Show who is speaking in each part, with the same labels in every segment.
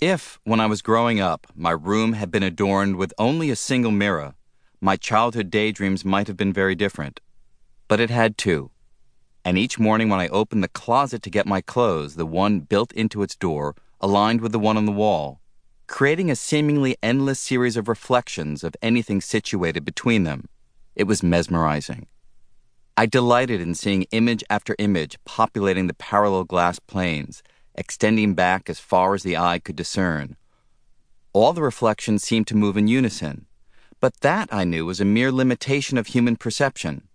Speaker 1: If, when I was growing up, my room had been adorned with only a single mirror, my childhood daydreams might have been very different. But it had two. And each morning when I opened the closet to get my clothes, the one built into its door aligned with the one on the wall, creating a seemingly endless series of reflections of anything situated between them. It was mesmerizing. I delighted in seeing image after image populating the parallel glass planes, extending back as far as the eye could discern. All the reflections seemed to move in unison, but that, I knew, was a mere limitation of human perception.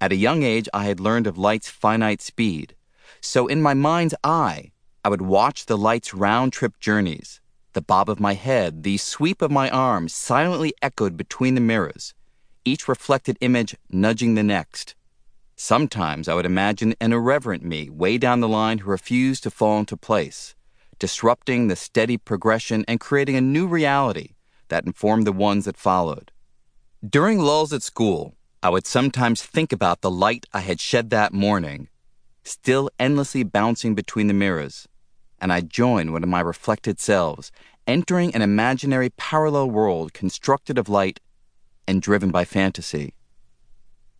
Speaker 1: At a young age, I had learned of light's finite speed, so in my mind's eye, I would watch the light's round trip journeys. The bob of my head, the sweep of my arms silently echoed between the mirrors, each reflected image nudging the next Sometimes I would imagine an irreverent me way down the line who refused to fall into place, disrupting the steady progression and creating a new reality that informed the ones that followed. During lulls at school, I would sometimes think about the light I had shed that morning, still endlessly bouncing between the mirrors, and I'd join one of my reflected selves, entering an imaginary parallel world constructed of light and driven by fantasy.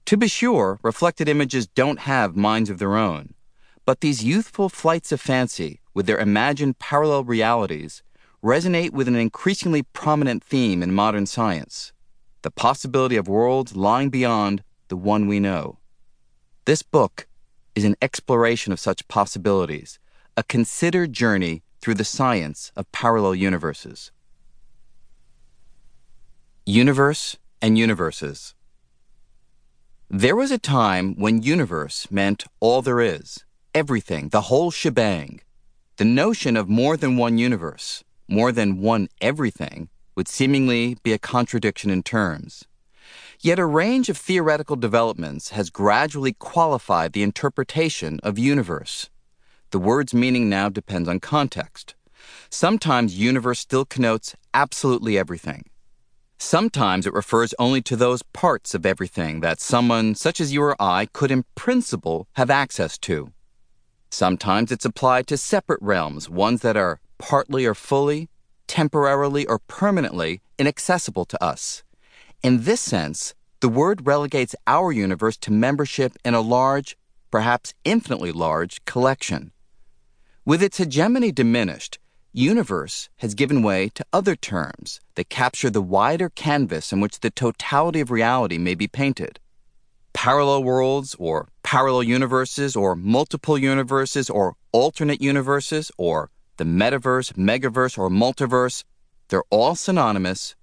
Speaker 1: To be sure, reflected images don't have minds of their own, but these youthful flights of fancy, with their imagined parallel realities, resonate with an increasingly prominent theme in modern science the possibility of worlds lying beyond the one we know. This book is an exploration of such possibilities, a considered journey through the science of parallel universes. Universe and Universes there was a time when universe meant all there is, everything, the whole shebang. The notion of more than one universe, more than one everything, would seemingly be a contradiction in terms. Yet a range of theoretical developments has gradually qualified the interpretation of universe. The word's meaning now depends on context. Sometimes universe still connotes absolutely everything. Sometimes it refers only to those parts of everything that someone such as you or I could in principle have access to. Sometimes it's applied to separate realms, ones that are partly or fully, temporarily or permanently inaccessible to us. In this sense, the word relegates our universe to membership in a large, perhaps infinitely large, collection. With its hegemony diminished, universe has given way to other terms that capture the wider canvas in which the totality of reality may be painted. Parallel worlds, or parallel universes, or multiple universes, or alternate universes, or the metaverse, megaverse, or multiverse, they're all synonymous,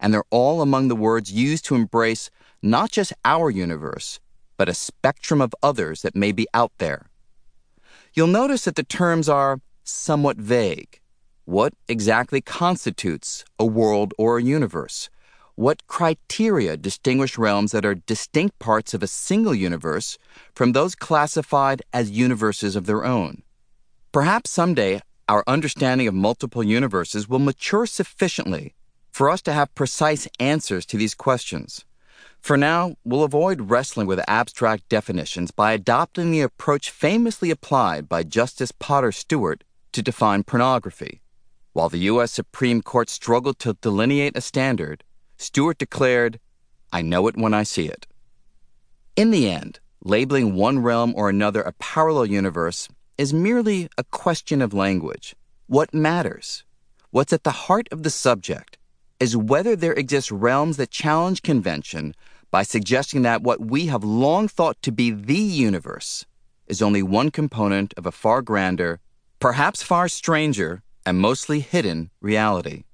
Speaker 1: and they're all among the words used to embrace not just our universe, but a spectrum of others that may be out there. You'll notice that the terms are somewhat vague what exactly constitutes a world or a universe? What criteria distinguish realms that are distinct parts of a single universe from those classified as universes of their own? Perhaps someday our understanding of multiple universes will mature sufficiently for us to have precise answers to these questions. For now, we'll avoid wrestling with abstract definitions by adopting the approach famously applied by Justice Potter Stewart to define pornography. While the U.S. Supreme Court struggled to delineate a standard, Stewart declared, I know it when I see it. In the end, labeling one realm or another a parallel universe is merely a question of language. What matters, what's at the heart of the subject, is whether there exist realms that challenge convention by suggesting that what we have long thought to be the universe is only one component of a far grander, perhaps far stranger, and mostly hidden reality.